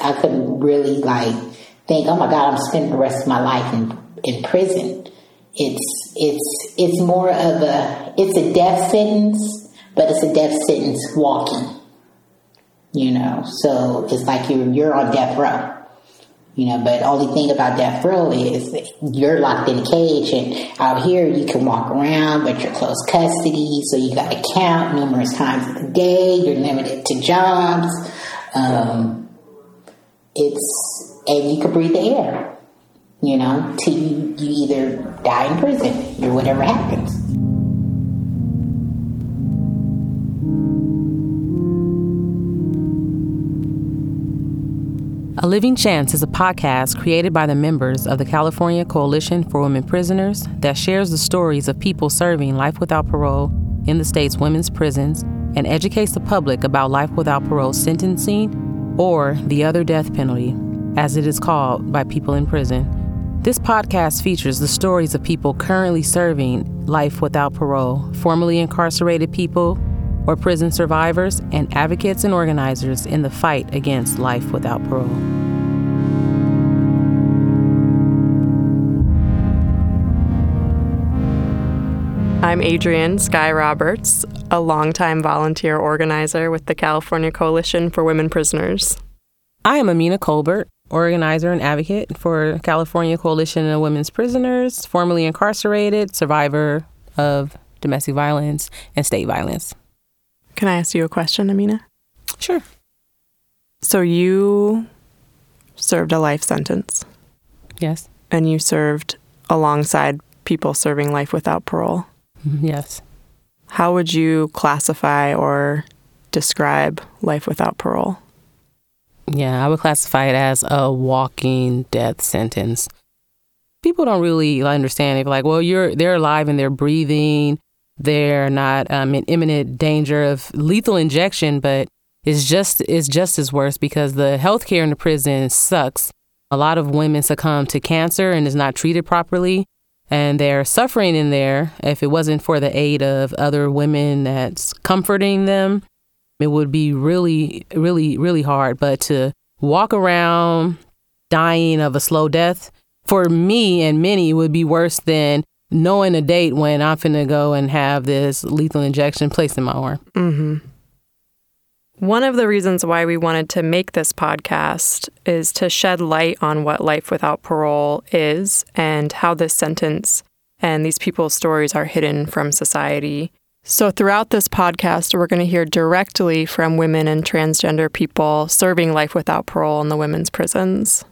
I couldn't really like think, oh my God, I'm spending the rest of my life in, in prison. It's it's it's more of a it's a death sentence, but it's a death sentence walking. You know, so it's like you're you're on death row. You know, but only thing about death row is you're locked in a cage, and out here you can walk around, but you're close custody, so you got to count numerous times a day. You're limited to jobs. Um, it's and you can breathe the air. You know, till you, you either die in prison or whatever happens. A Living Chance is a podcast created by the members of the California Coalition for Women Prisoners that shares the stories of people serving life without parole in the state's women's prisons and educates the public about life without parole sentencing or the other death penalty, as it is called by people in prison. This podcast features the stories of people currently serving life without parole, formerly incarcerated people, or prison survivors and advocates and organizers in the fight against life without parole. I'm Adrienne Skye Roberts, a longtime volunteer organizer with the California Coalition for Women Prisoners. I am Aminah Colbert, organizer and advocate for California Coalition of Women's Prisoners, formerly incarcerated, survivor of domestic violence and state violence. Can I ask you a question, Aminah? Sure. So you served a life sentence. Yes. And you served alongside people serving life without parole. Yes. How would you classify or describe life without parole? Yeah, I would classify it as a walking death sentence. People don't really understand. They're like, well, you're they're alive and they're breathing. They're not um, in imminent danger of lethal injection, but it's just it's just as worse because the healthcare in the prison sucks. A lot of women succumb to cancer and is not treated properly, and they're suffering in there. If it wasn't for the aid of other women that's comforting them, it would be really, really, really hard. But to walk around dying of a slow death for me and many would be worse than knowing a date when I'm finna go and have this lethal injection placed in my arm. Mm-hmm. One of the reasons why we wanted to make this podcast is to shed light on what life without parole is and how this sentence and these people's stories are hidden from society. So, throughout this podcast, we're going to hear directly from women and transgender people serving life without parole in the women's prisons.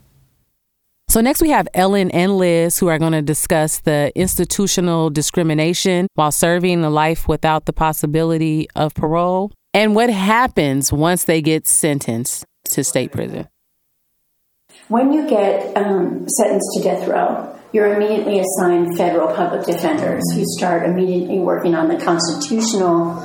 So, next we have Ellen and Liz who are going to discuss the institutional discrimination while serving a life without the possibility of parole and what happens once they get sentenced to state prison. When you get um, sentenced to death row, you're immediately assigned federal public defenders who start immediately working on the constitutional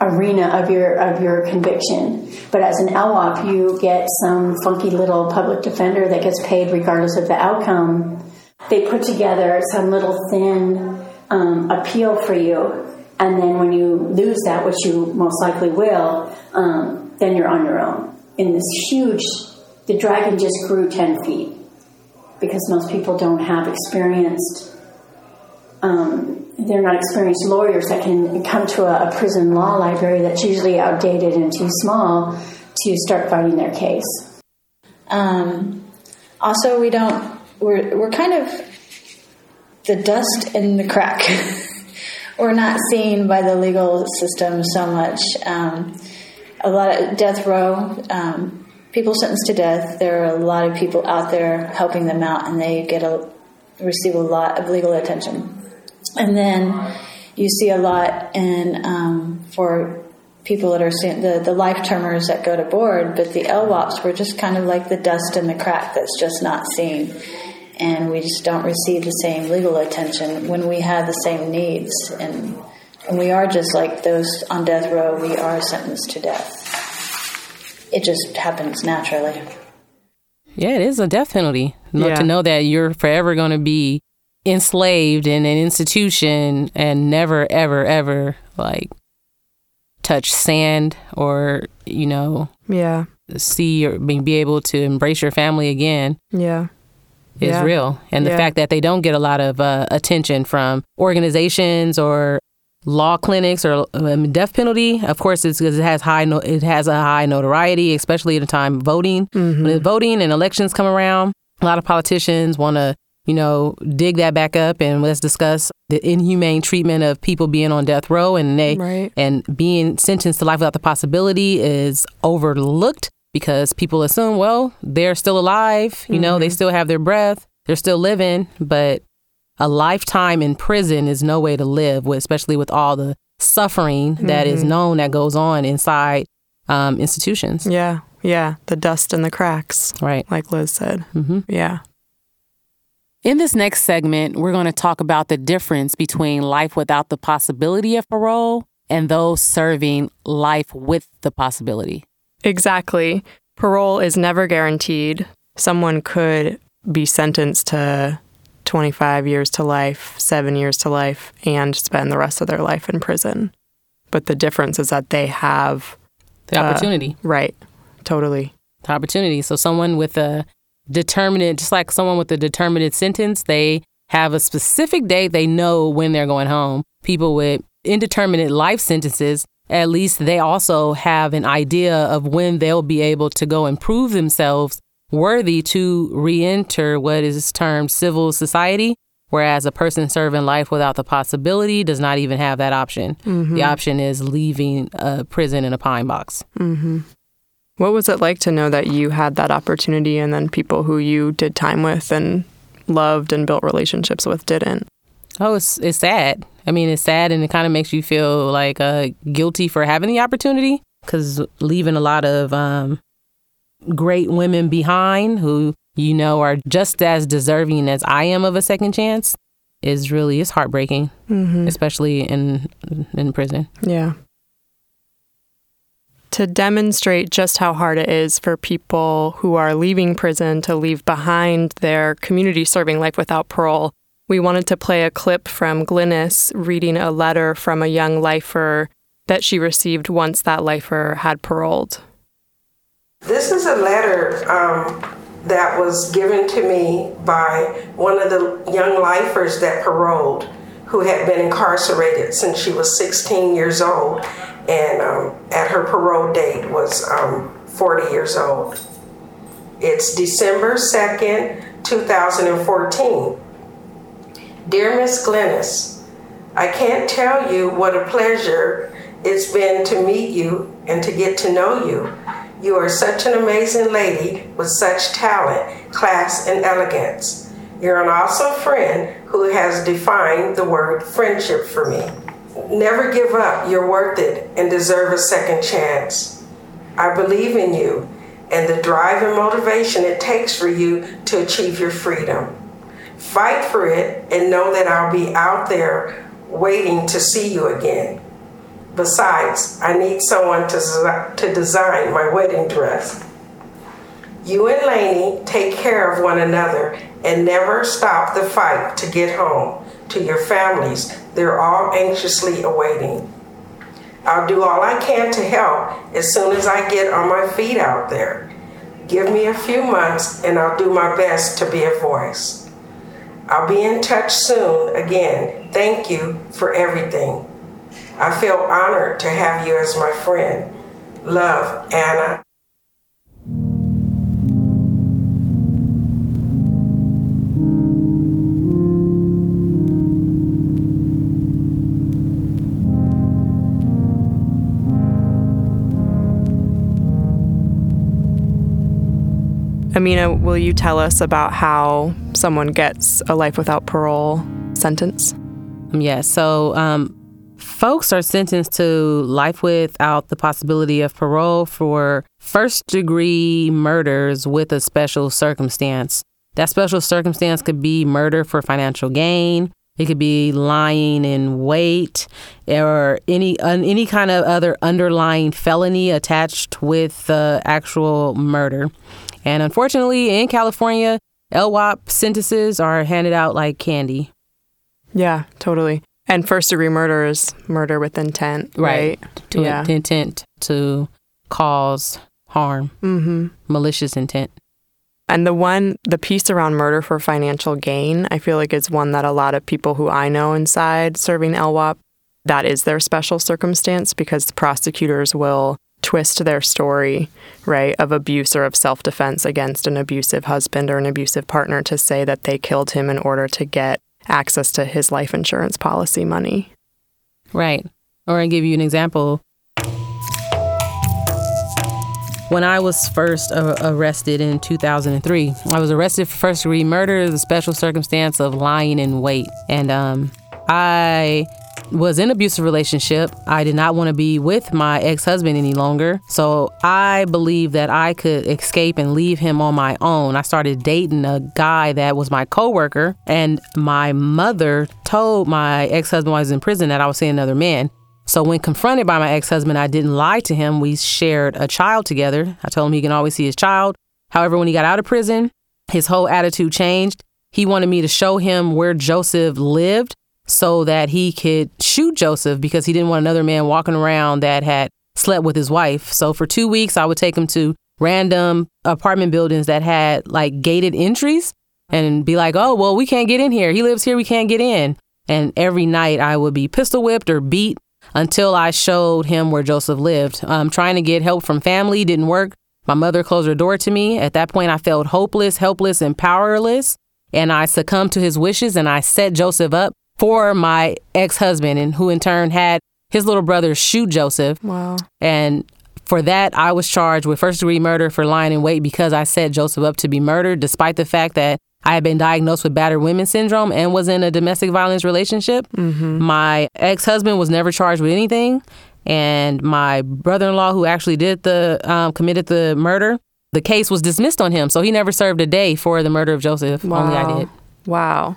arena of your of your conviction. But as an LWOP, you get some funky little public defender that gets paid regardless of the outcome. They put together some little thin um, appeal for you, and then when you lose that, which you most likely will, um, then you're on your own in this huge. The dragon just grew ten feet because most people don't have experienced um, they're not experienced lawyers that can come to a, a, prison law library that's usually outdated and too small to start fighting their case. Um, also, we don't. We're we're kind of the dust in the crack. we're not seen by the legal system so much. Um, a lot of death row. Um, people sentenced to death. There are a lot of people out there helping them out, and they get a receive a lot of legal attention and then you see a lot in um, for people that are the the life termers that go to board, but the LWOPs were just kind of like the dust in the crack that's just not seen, and we just don't receive the same legal attention when we have the same needs, and and we are just like those on death row. We are sentenced to death. It just happens naturally. Yeah, it is a death penalty. Yeah. To know that you're forever going to be enslaved in an institution and never ever ever like touch sand or you know yeah see or be able to embrace your family again Yeah. Is Yeah. real. And the Yeah. fact that they don't get a lot of uh, attention from organizations or law clinics or um, death penalty, of course, it's because it has high no- it has a high notoriety, especially at the time voting. Mm-hmm. When voting and elections come around, a lot of politicians want to you know dig that back up and let's discuss the inhumane treatment of people being on death row and they Right. and being sentenced to life without the possibility is overlooked because people assume, well, they're still alive, you know, they still have their breath, they're still living, but a lifetime in prison is no way to live, with, especially with all the suffering that is known that goes on inside um, institutions. Yeah. Yeah. The dust and the cracks, Right. like Liz said. hmm Yeah. In this next segment, we're going to talk about the difference between life without the possibility of parole and those serving life with the possibility. Exactly. Parole is never guaranteed. Someone could be sentenced to 25 years to life, seven years to life, and spend the rest of their life in prison. But the difference is that they have, The Uh, opportunity. right, totally. the opportunity. So someone with a determinate, just like someone with a determinate sentence, they have a specific date. They know when they're going home. People with indeterminate life sentences, at least they also have an idea of when they'll be able to go and prove themselves worthy to re-enter what is termed civil society. Whereas a person serving life without the possibility does not even have that option. Mm-hmm. The option is leaving a prison in a pine box. Mm-hmm. What was it like to know that you had that opportunity and then people who you did time with and loved and built relationships with didn't? Oh, it's it's sad. I mean, it's sad, and it kind of makes you feel like uh, guilty for having the opportunity because leaving a lot of um, great women behind who you know are just as deserving as I am of a second chance is really it's heartbreaking, especially in in prison. Yeah. To demonstrate just how hard it is for people who are leaving prison to leave behind their community serving life without parole, we wanted to play a clip from Glynnis reading a letter from a young lifer that she received once that lifer had paroled. This is a letter um, that was given to me by one of the young lifers that paroled, who had been incarcerated since she was 16 years old, and um, at her parole date was um, 40 years old. It's December 2nd, 2014. Dear Miss Glynnis, I can't tell you what a pleasure it's been to meet you and to get to know you. You are such an amazing lady with such talent, class, and elegance. You're an awesome friend who has defined the word friendship for me. Never give up, you're worth it and deserve a second chance. I believe in you and the drive and motivation it takes for you to achieve your freedom. Fight for it and know that I'll be out there waiting to see you again. Besides, I need someone to, to design my wedding dress. You and Lainey take care of one another and never stop the fight to get home to your families. They're all anxiously awaiting. I'll do all I can to help as soon as I get on my feet out there. Give me a few months and I'll do my best to be a voice. I'll be in touch soon again. Thank you for everything. I feel honored to have you as my friend. Love, Anna. Aminah, will you tell us about how someone gets a life without parole sentence? Yeah, so um, folks are sentenced to life without the possibility of parole for first degree murders with a special circumstance. That special circumstance could be murder for financial gain. It could be lying in wait, or any any kind of other underlying felony attached with the actual murder. And unfortunately, in California, LWOP sentences are handed out like candy. Yeah, totally. And first degree murder is murder with intent, right? to Yeah. intent to cause harm, mm-hmm. malicious intent. And the one, the piece around murder for financial gain, I feel like is one that a lot of people who I know inside serving LWOP, that is their special circumstance because prosecutors will twist their story, right, of abuse or of self defense against an abusive husband or an abusive partner to say that they killed him in order to get access to his life insurance policy money. Right. Or I give you an example. When I was first uh, arrested in 2003, I was arrested for first degree murder, the special circumstance of lying in wait. And um, I was in abusive relationship. I did not want to be with my ex-husband any longer. So I believed that I could escape and leave him on my own. I started dating a guy that was my coworker and my mother told my ex-husband while I was in prison that I was seeing another man. So when confronted by my ex-husband, I didn't lie to him. We shared a child together. I told him he can always see his child. However, when he got out of prison, his whole attitude changed. He wanted me to show him where Joseph lived so that he could shoot Joseph because he didn't want another man walking around that had slept with his wife. So for 2 weeks I would take him to random apartment buildings that had like gated entries and be like, "Oh, well, we can't get in here. He lives here, we can't get in." And every night I would be pistol whipped or beat until I showed him where Joseph lived. Um, trying to get help from family didn't work. My mother closed her door to me. At that point, I felt hopeless, helpless, and powerless. And I succumbed to his wishes and I set Joseph up for my ex husband, and who in turn had his little brother shoot Joseph. Wow. And for that, I was charged with first degree murder for lying in wait because I set Joseph up to be murdered, despite the fact that I had been diagnosed with battered women syndrome and was in a domestic violence relationship. Mm-hmm. My ex husband was never charged with anything, and my brother in law, who actually did the um, committed the murder, the case was dismissed on him, so he never served a day for the murder of Joseph. Wow. Only I did. Wow.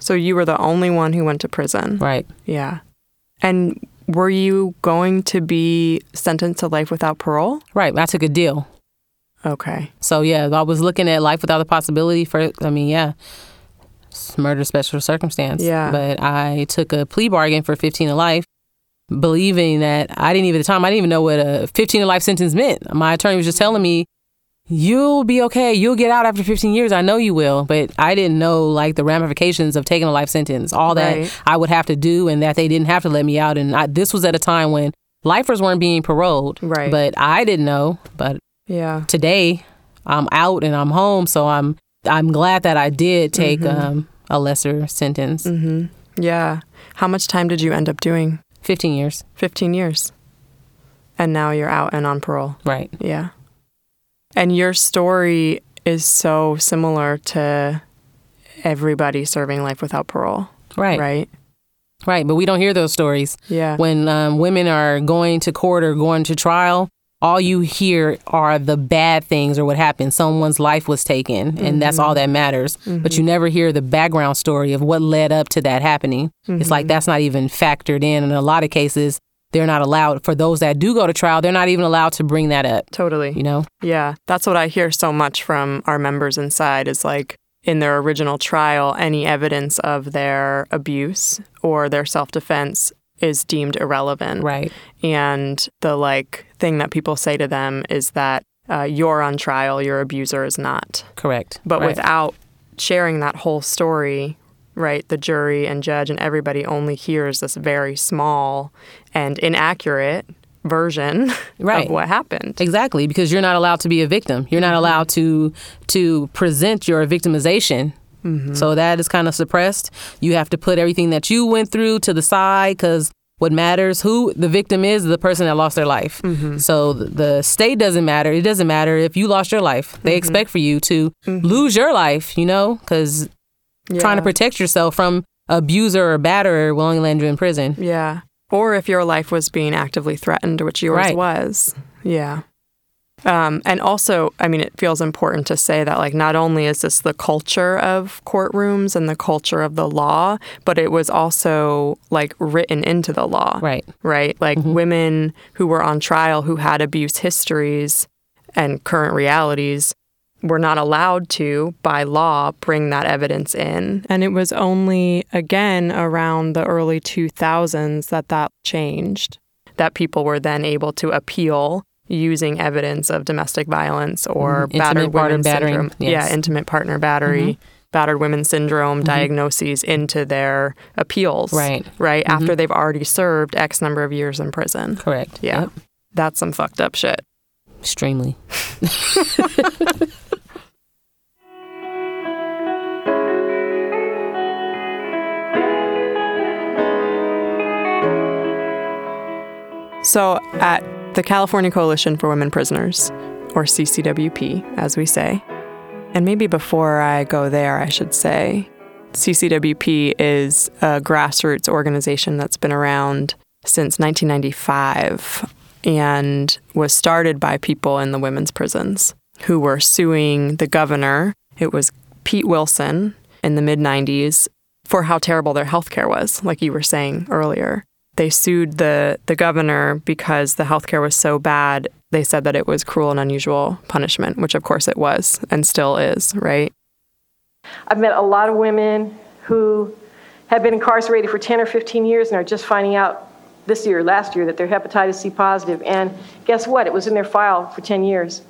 So you were the only one who went to prison. Right. Yeah. And were you going to be sentenced to life without parole? Right. I took a deal. Okay. So yeah, I was looking at life without the possibility for. I mean, yeah, murder special circumstance. Yeah. But I took a plea bargain for 15 to life, believing that I didn't even at the time I didn't even know what a 15 to life sentence meant. My attorney was just telling me. You'll be okay. You'll get out after 15 years. I know you will. But I didn't know like the ramifications of taking a life sentence, all that. I would have to do, and that they didn't have to let me out. And I, this was at a time when lifers weren't being paroled. Right. But I didn't know. But Yeah. today I'm out and I'm home, so I'm I'm glad that I did take um, a lesser sentence. Mm-hmm. Yeah. How much time did you end up doing? 15 years. 15 years. And now you're out and on parole. Right. Yeah. And your story is so similar to everybody serving life without parole. Right. Right. Right. But we don't hear those stories. Yeah. When um, women are going to court or going to trial, all you hear are the bad things or what happened. Someone's life was taken, and that's mm-hmm. all that matters. But you mm-hmm. never hear the background story of what led up to that happening. It's like mm-hmm. that's not even factored in. In a lot of cases, they're not allowed. For those that do go to trial, they're not even allowed to bring that up. Totally. You know? Yeah, that's what I hear so much from our members inside is like in their original trial, any evidence of their abuse or their self defense is deemed irrelevant. Right. And the like thing that people say to them is that uh, you're on trial, your abuser is not. Correct. But Right. without sharing that whole story, right, the jury and judge and everybody only hears this very small and inaccurate version Right. of what happened. Exactly, because you're not allowed to be a victim. You're not mm-hmm. allowed to to present your victimization. Mm-hmm. So that is kind of suppressed. You have to put everything that you went through to the side because what matters, who the victim is, the person that lost their life. Mm-hmm. So the state doesn't matter. It doesn't matter if you lost your life. They expect for you to lose your life, you know, because trying to protect yourself from abuser or batterer will only land you in prison. Yeah. Or if your life was being actively threatened, which yours Right. was. Yeah. Um, and also, I mean, it feels important to say that, like, not only is this the culture of courtrooms and the culture of the law, but it was also, like, written into the law. Right. Right? Like, women who were on trial who had abuse histories and current realities were not allowed to, by law, bring that evidence in. And it was only, again, around the early 2000s that that changed, that people were then able to appeal using evidence of domestic violence or mm, battered women syndrome. Yes. Yeah, intimate partner battery. Mm-hmm. Battered women syndrome mm-hmm. diagnoses into their appeals. Right. Right. Mm-hmm. After they've already served X number of years in prison. Correct. Yeah. Yep. That's some fucked up shit. Extremely. So, at the California Coalition for Women Prisoners, or CCWP, as we say, and maybe before I go there, I should say, CCWP is a grassroots organization that's been around since 1995 and was started by people in the women's prisons who were suing the governor. It was Pete Wilson in the mid 90s for how terrible their health care was, like you were saying earlier they sued the the governor because the healthcare was so bad. They said that it was cruel and unusual punishment, which of course it was and still is, right? I've met a lot of women who have been incarcerated for 10 or 15 years and are just finding out this year, last year, that they're hepatitis C positive. And guess what? It was in their file for 10 years.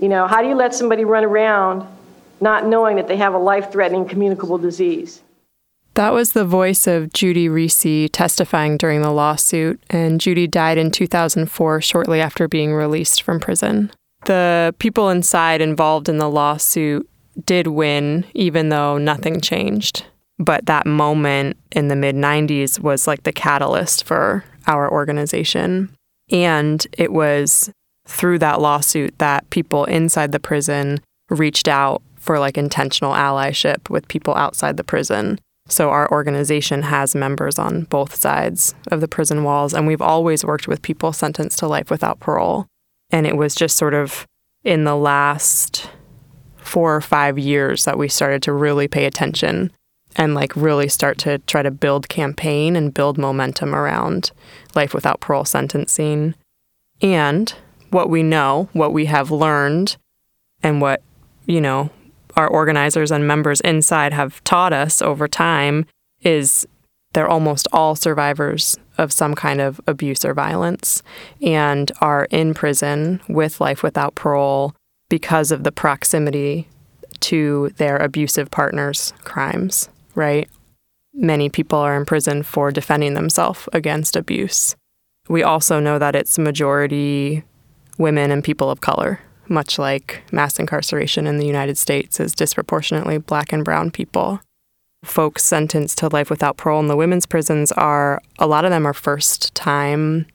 You know, how do you let somebody run around not knowing that they have a life threatening communicable disease? That was the voice of Judy Reese testifying during the lawsuit, and Judy died in 2004 shortly after being released from prison. The people inside involved in the lawsuit did win, even though nothing changed. But that moment in the mid 90s was like the catalyst for our organization. And it was through that lawsuit that people inside the prison reached out for like intentional allyship with people outside the prison so our organization has members on both sides of the prison walls, and we've always worked with people sentenced to life without parole. And it was just sort of in the last four or five years that we started to really pay attention and like really start to try to build campaign and build momentum around life without parole sentencing. And what we know, what we have learned, and what, you know, our organizers and members inside have taught us over time is they're almost all survivors of some kind of abuse or violence and are in prison with life without parole because of the proximity to their abusive partner's crimes, right? Many people are in prison for defending themselves against abuse. We also know that it's majority women and people of color much like mass incarceration in the United States is disproportionately black and brown people. Folks sentenced to life without parole in the women's prisons are, a lot of them are first time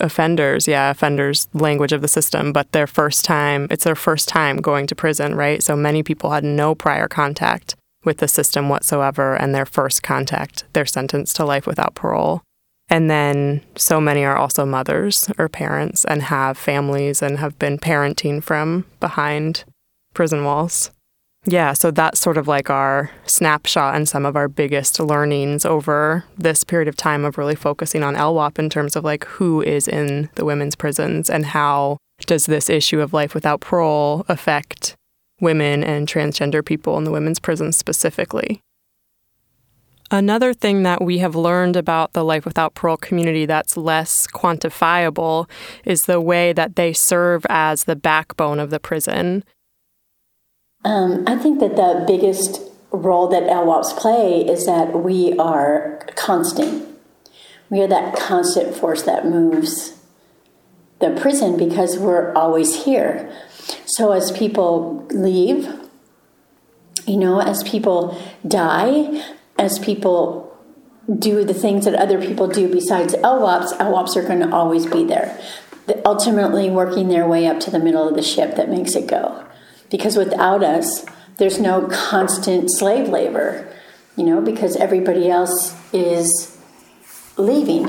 offenders. Yeah, offenders, language of the system, but their first time, it's their first time going to prison, right? So many people had no prior contact with the system whatsoever, and their first contact, they're sentenced to life without parole. And then so many are also mothers or parents and have families and have been parenting from behind prison walls. Yeah, so that's sort of like our snapshot and some of our biggest learnings over this period of time of really focusing on LWOP in terms of like who is in the women's prisons and how does this issue of life without parole affect women and transgender people in the women's prisons specifically. Another thing that we have learned about the Life Without Parole community that's less quantifiable is the way that they serve as the backbone of the prison. Um, I think that the biggest role that LWOPs play is that we are constant. We are that constant force that moves the prison because we're always here. So as people leave, you know, as people die, as people do the things that other people do besides LWOPs, LWOPs are going to always be there. Ultimately, working their way up to the middle of the ship that makes it go. Because without us, there's no constant slave labor, you know, because everybody else is leaving.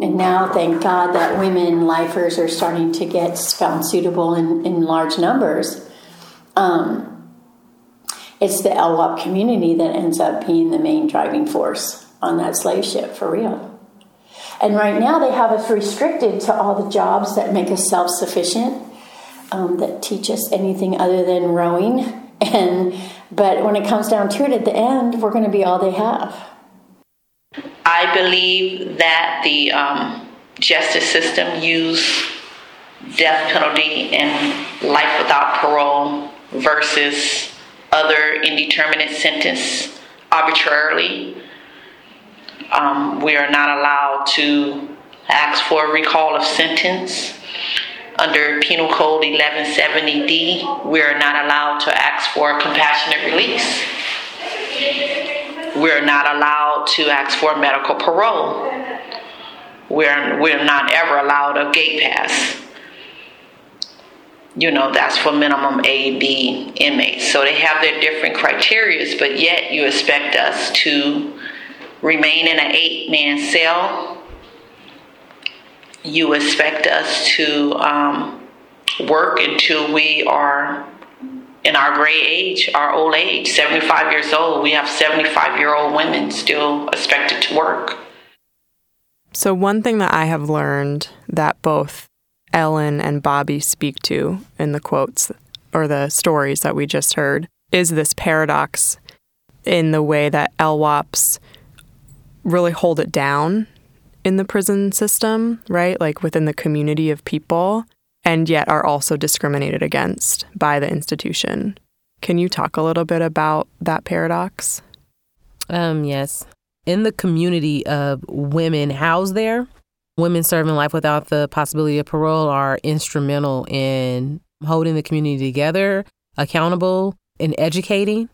And now, thank God that women lifers are starting to get found suitable in, in large numbers. Um, it's the LWOP community that ends up being the main driving force on that slave ship for real. And right now they have us restricted to all the jobs that make us self sufficient, um, that teach us anything other than rowing. And but when it comes down to it, at the end, we're going to be all they have. I believe that the um, justice system used death penalty and life without parole versus other indeterminate sentence arbitrarily. Um, we are not allowed to ask for a recall of sentence. Under Penal Code 1170D, we are not allowed to ask for compassionate release. We're not allowed to ask for medical parole. We're, we're not ever allowed a gate pass you know, that's for minimum A, B inmates. So they have their different criterias, but yet you expect us to remain in an eight man cell. You expect us to um, work until we are in our gray age, our old age, 75 years old. We have 75 year old women still expected to work. So, one thing that I have learned that both Ellen and Bobby speak to in the quotes or the stories that we just heard is this paradox in the way that LWOPs really hold it down in the prison system, right? Like within the community of people, and yet are also discriminated against by the institution. Can you talk a little bit about that paradox? Um, yes. In the community of women housed there, women serving life without the possibility of parole are instrumental in holding the community together, accountable, and educating.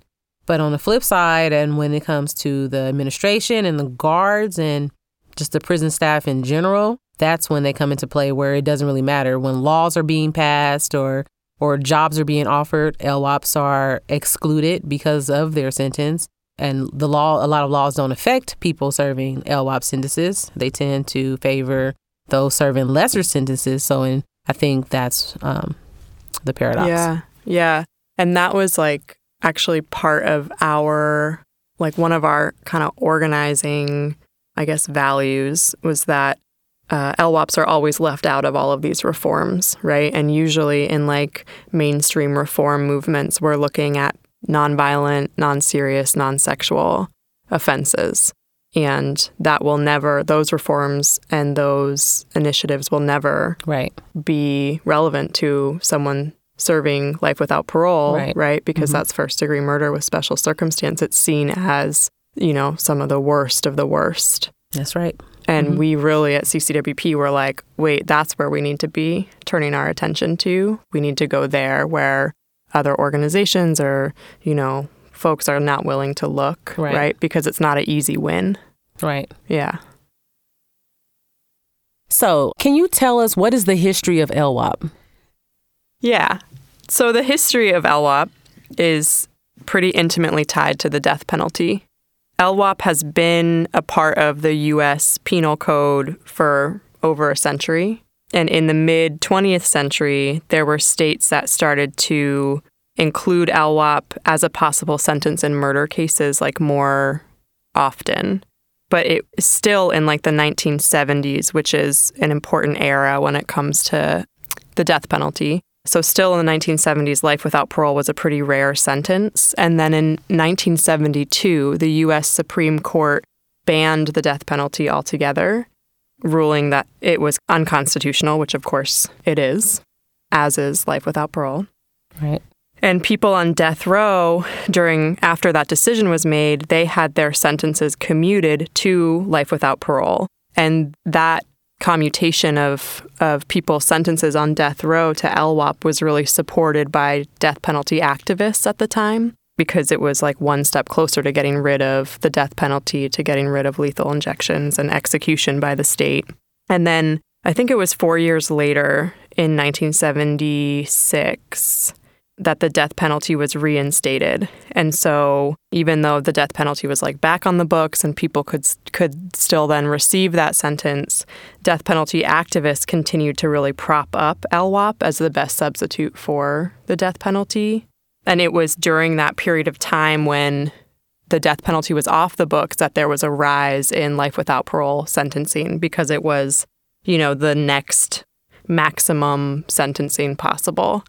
But on the flip side, and when it comes to the administration and the guards and just the prison staff in general, that's when they come into play where it doesn't really matter. When laws are being passed or or jobs are being offered, LWOPs are excluded because of their sentence and the law, a lot of laws don't affect people serving LWOP sentences. They tend to favor those serving lesser sentences. So, in, I think that's um, the paradox. Yeah, yeah, and that was like actually part of our, like one of our kind of organizing, I guess, values was that uh, LWOPs are always left out of all of these reforms, right? And usually in like mainstream reform movements, we're looking at nonviolent, non serious, non sexual offenses. And that will never, those reforms and those initiatives will never right. be relevant to someone serving life without parole, right? right? Because mm-hmm. that's first degree murder with special circumstance. It's seen as, you know, some of the worst of the worst. That's right. And mm-hmm. we really at CCWP were like, wait, that's where we need to be turning our attention to. We need to go there where other organizations or, you know, folks are not willing to look, right? right? Because it's not an easy win. Right. Yeah. So, can you tell us what is the history of LWOP? Yeah. So, the history of LWOP is pretty intimately tied to the death penalty. LWOP has been a part of the U.S. Penal Code for over a century. And in the mid 20th century, there were states that started to include LWOP as a possible sentence in murder cases like more often. But it is still in like the 1970s, which is an important era when it comes to the death penalty. So, still in the 1970s, life without parole was a pretty rare sentence. And then in 1972, the US Supreme Court banned the death penalty altogether ruling that it was unconstitutional, which of course it is, as is life without parole. Right. And people on death row during after that decision was made, they had their sentences commuted to life without parole. And that commutation of of people's sentences on death row to LWOP was really supported by death penalty activists at the time because it was like one step closer to getting rid of the death penalty, to getting rid of lethal injections and execution by the state. And then I think it was four years later in 1976 that the death penalty was reinstated. And so even though the death penalty was like back on the books and people could could still then receive that sentence, death penalty activists continued to really prop up LWOP as the best substitute for the death penalty. And it was during that period of time when the death penalty was off the books that there was a rise in life without parole sentencing because it was, you know, the next maximum sentencing possible.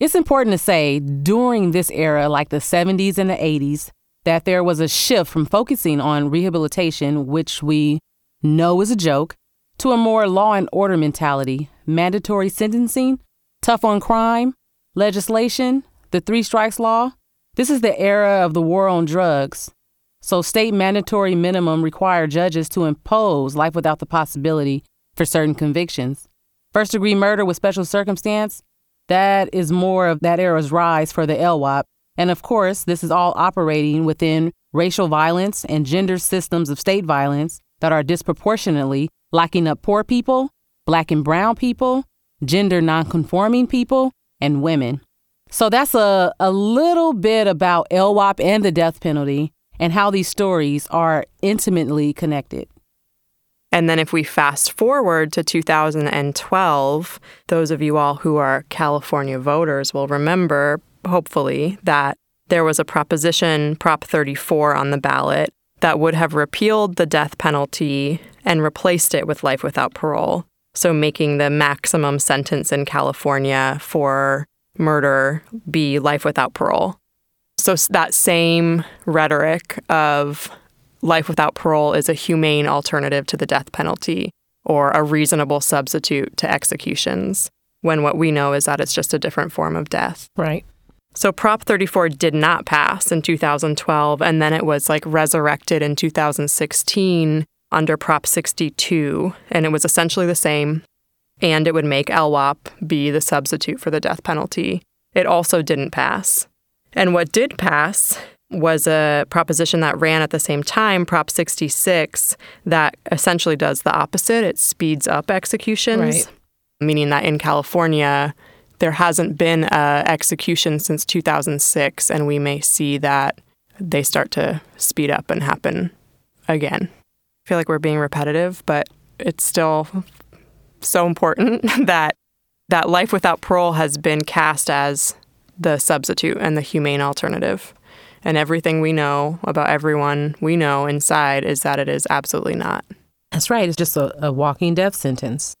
It's important to say during this era, like the 70s and the 80s, that there was a shift from focusing on rehabilitation, which we know is a joke, to a more law and order mentality mandatory sentencing, tough on crime, legislation, the three strikes law. This is the era of the war on drugs. So, state mandatory minimum require judges to impose life without the possibility for certain convictions. First degree murder with special circumstance, that is more of that era's rise for the LWOP. And of course, this is all operating within racial violence and gender systems of state violence that are disproportionately locking up poor people, black and brown people, gender nonconforming people, and women. So that's a, a little bit about LWOP and the death penalty and how these stories are intimately connected. And then if we fast forward to 2012, those of you all who are California voters will remember, hopefully, that there was a proposition, Prop 34, on the ballot that would have repealed the death penalty and replaced it with life without parole. So making the maximum sentence in California for murder be life without parole. So that same rhetoric of life without parole is a humane alternative to the death penalty or a reasonable substitute to executions, when what we know is that it's just a different form of death. Right. So Prop 34 did not pass in 2012, and then it was like resurrected in 2016 under Prop 62, and it was essentially the same, and it would make LWOP be the substitute for the death penalty. It also didn't pass. And what did pass was a proposition that ran at the same time, Prop 66, that essentially does the opposite. It speeds up executions, Right. meaning that in California, there hasn't been a execution since 2006, and we may see that they start to speed up and happen again. I feel like we're being repetitive, but it's still so important that that life without parole has been cast as the substitute and the humane alternative. And everything we know about everyone we know inside is that it is absolutely not. That's right. It's just a, a walking death sentence,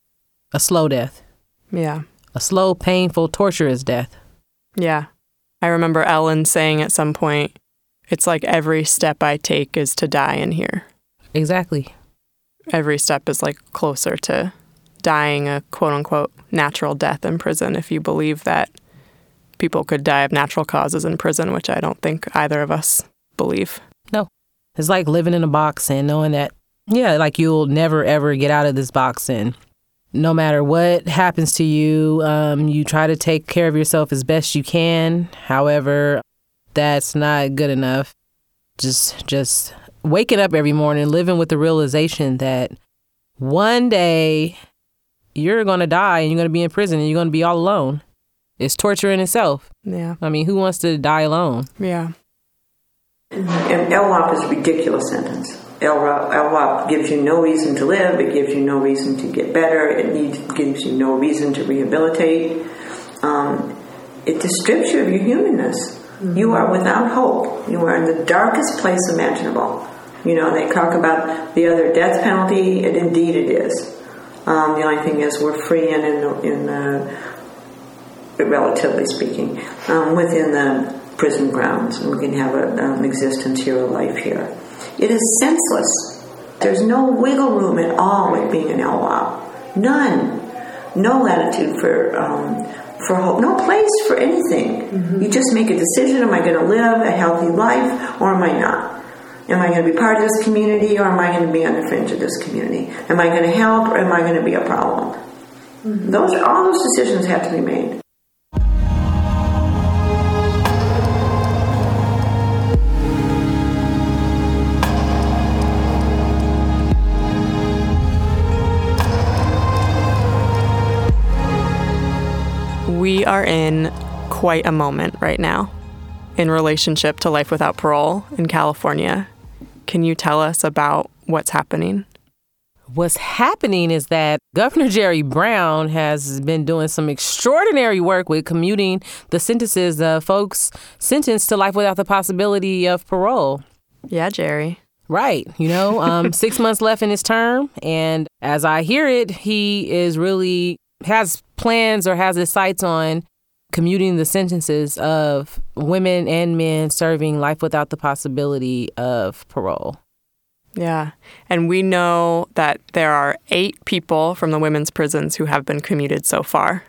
a slow death, Yeah. a slow, painful, torturous death. Yeah. I remember Ellen saying at some point, it's like every step I take is to die in here. Exactly. Every step is like closer to dying a quote unquote natural death in prison if you believe that people could die of natural causes in prison, which I don't think either of us believe. No. It's like living in a box and knowing that, yeah, like you'll never ever get out of this box. And no matter what happens to you, um, you try to take care of yourself as best you can. However, that's not good enough. Just, just waking up every morning, living with the realization that one day you're going to die and you're going to be in prison and you're going to be all alone. It's torture in itself. Yeah. I mean, who wants to die alone? Yeah. And LWOP is a ridiculous sentence. LWOP, LWOP gives you no reason to live. It gives you no reason to get better. It needs, gives you no reason to rehabilitate. Um, it strips you of your humanness. You are without hope. You are in the darkest place imaginable. You know, they talk about the other death penalty, and indeed it is. Um, the only thing is, we're free and in in the relatively speaking, um, within the prison grounds, and we can have an um, existence here, a life here. It is senseless. There's no wiggle room at all with being an LWOP. None. No latitude for um, for hope. No place for anything. You just make a decision: Am I going to live a healthy life, or am I not? Am I going to be part of this community, or am I going to be on the fringe of this community? Am I going to help, or am I going to be a problem? Mm-hmm. Those all those decisions have to be made. We are in quite a moment right now in relationship to life without parole in California. Can you tell us about what's happening? What's happening is that Governor Jerry Brown has been doing some extraordinary work with commuting the sentences of folks sentenced to life without the possibility of parole. Yeah, Jerry. Right. You know, um, six months left in his term. And as I hear it, he is really has plans or has his sights on commuting the sentences of women and men serving life without the possibility of parole. Yeah. And we know that there are eight people from the women's prisons who have been commuted so far.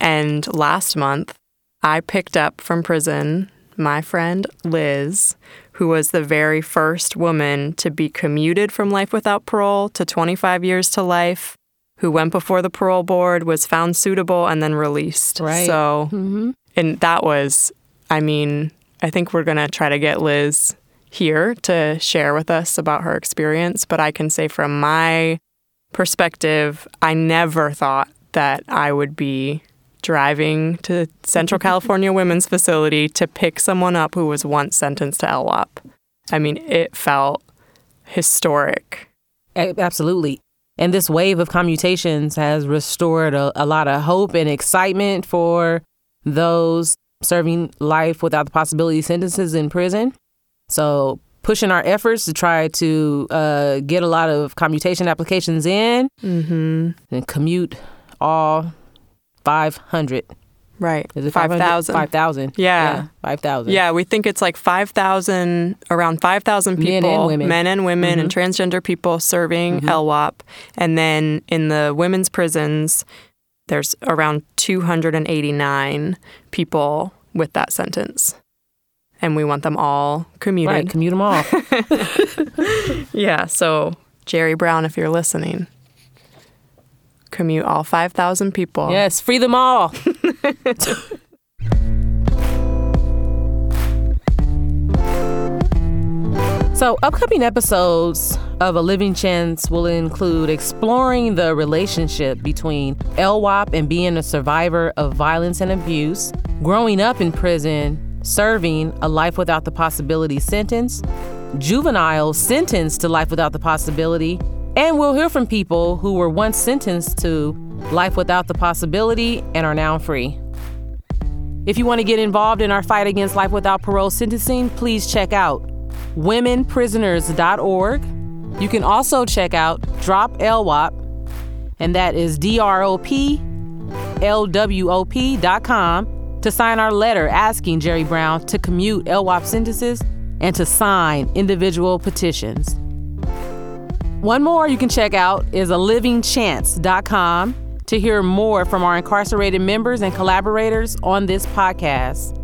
And last month, I picked up from prison my friend Liz, who was the very first woman to be commuted from life without parole to 25 years to life, who went before the parole board, was found suitable, and then released. Right. So, Mm-hmm. and that was, I mean, I think we're going to try to get Liz here to share with us about her experience. But I can say from my perspective, I never thought that I would be driving to Central California Women's Facility to pick someone up who was once sentenced to LWOP. I mean, it felt historic. Absolutely. And this wave of commutations has restored a, a lot of hope and excitement for those serving life without the possibility of sentences in prison. So, pushing our efforts to try to uh, get a lot of commutation applications in Mm-hmm. and commute all 500. Right. Is it 5,000. 5,000. Yeah. 5,000. Yeah, we think it's like 5,000, around 5,000 people, Men and women. men and, women and mm-hmm. transgender people serving mm-hmm. LWOP. And then in the women's prisons, there's around 289 people with that sentence. And we want them all commuted. Right, commute them all. Yeah, so Jerry Brown, if you're listening, commute all 5,000 people. yes, free them all. So, upcoming episodes of A Living Chance will include exploring the relationship between LWOP and being a survivor of violence and abuse, growing up in prison, serving a life without the possibility sentence, juveniles sentenced to life without the possibility, and we'll hear from people who were once sentenced to life without the possibility and are now free. If you want to get involved in our fight against life without parole sentencing, please check out womenprisoners.org. You can also check out Drop LWOP, and that is D R O P L W O P dot com to sign our letter asking Jerry Brown to commute LWOP sentences and to sign individual petitions. One more you can check out is a livingchance.com to hear more from our incarcerated members and collaborators on this podcast.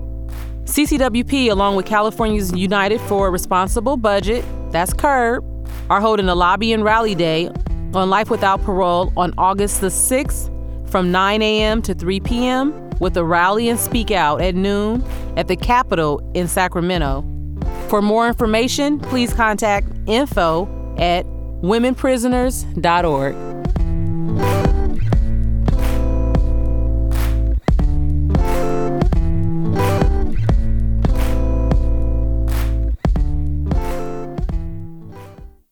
CCWP, along with Californians United for a Responsible Budget, that's CURB, are holding a lobby and rally day on Life Without Parole on August the 6th from 9 a.m. to 3 p.m. with a rally and speak out at noon at the Capitol in Sacramento. For more information, please contact info at womenprisoners.org.